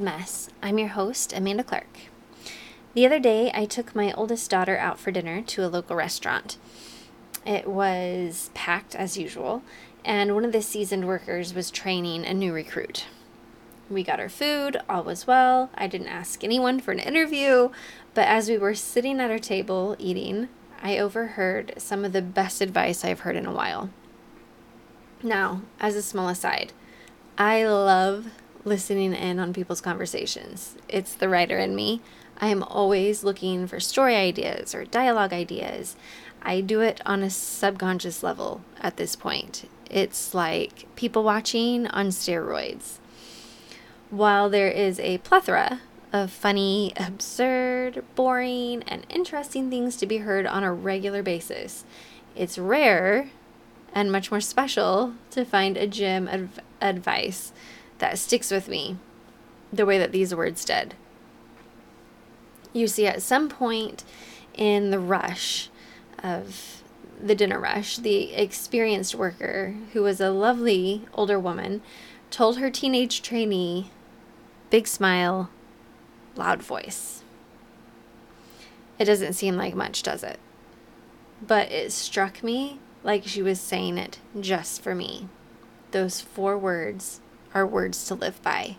Mess. I'm your host, Amanda Clark. The other day, I took my oldest daughter out for dinner to a local restaurant. It was packed as usual, and one of the seasoned workers was training a new recruit. We got our food, all was well. I didn't ask anyone for an interview, but as we were sitting at our table eating, I overheard some of the best advice I've heard in a while. Now, as a small aside, I love listening in on people's conversations. It's the writer in me. I am always looking for story ideas or dialogue ideas. I do it on a subconscious level at this point. It's like people watching on steroids. While there is a plethora of funny, absurd, boring, and interesting things to be heard on a regular basis, it's rare and much more special to find a gem of advice that sticks with me the way that these words did. You see, at some point in the rush of the dinner rush, the experienced worker, who was a lovely older woman, told her teenage trainee, big smile, loud voice. It doesn't seem like much, does it? But it struck me like she was saying it just for me. Those four words are words to live by.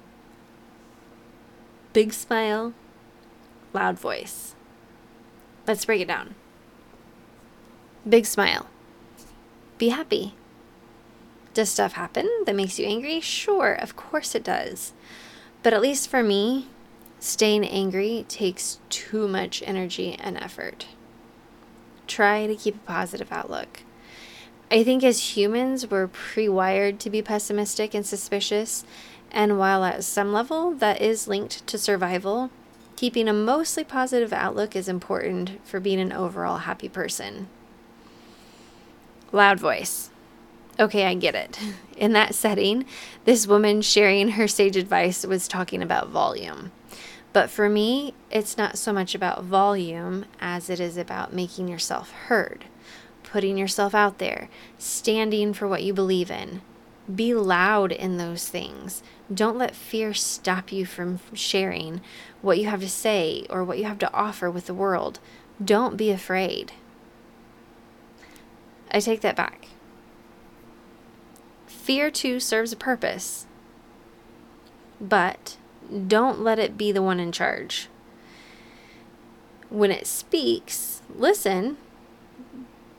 Big smile, loud voice. Let's break it down. Big smile. Be happy. Does stuff happen that makes you angry? Sure, of course it does. But at least for me, staying angry takes too much energy and effort. Try to keep a positive outlook. I think as humans, we're pre wired to be pessimistic and suspicious. And while at some level that is linked to survival, keeping a mostly positive outlook is important for being an overall happy person. Loud voice. Okay, I get it. In that setting, this woman sharing her sage advice was talking about volume. But for me, it's not so much about volume as it is about making yourself heard putting yourself out there, standing for what you believe in. Be loud in those things. Don't let fear stop you from sharing what you have to say or what you have to offer with the world. Don't be afraid. I take that back. Fear too serves a purpose, but don't let it be the one in charge. When it speaks, listen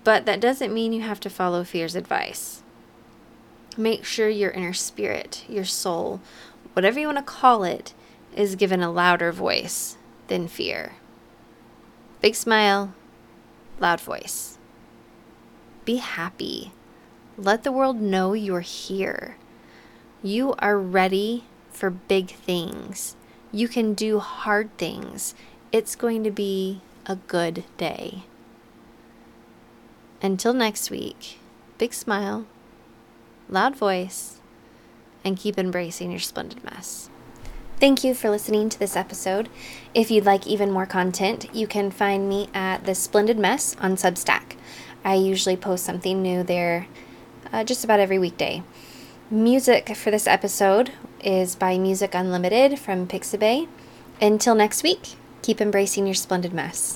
but that doesn't mean you have to follow fear's advice. Make sure your inner spirit, your soul, whatever you want to call it, is given a louder voice than fear. Big smile, loud voice. Be happy. Let the world know you're here. You are ready for big things. You can do hard things. It's going to be a good day. Until next week, big smile, loud voice, and keep embracing your splendid mess. Thank you for listening to this episode. If you'd like even more content, you can find me at The Splendid Mess on Substack. I usually post something new there uh, just about every weekday. Music for this episode is by Music Unlimited from Pixabay. Until next week, keep embracing your splendid mess.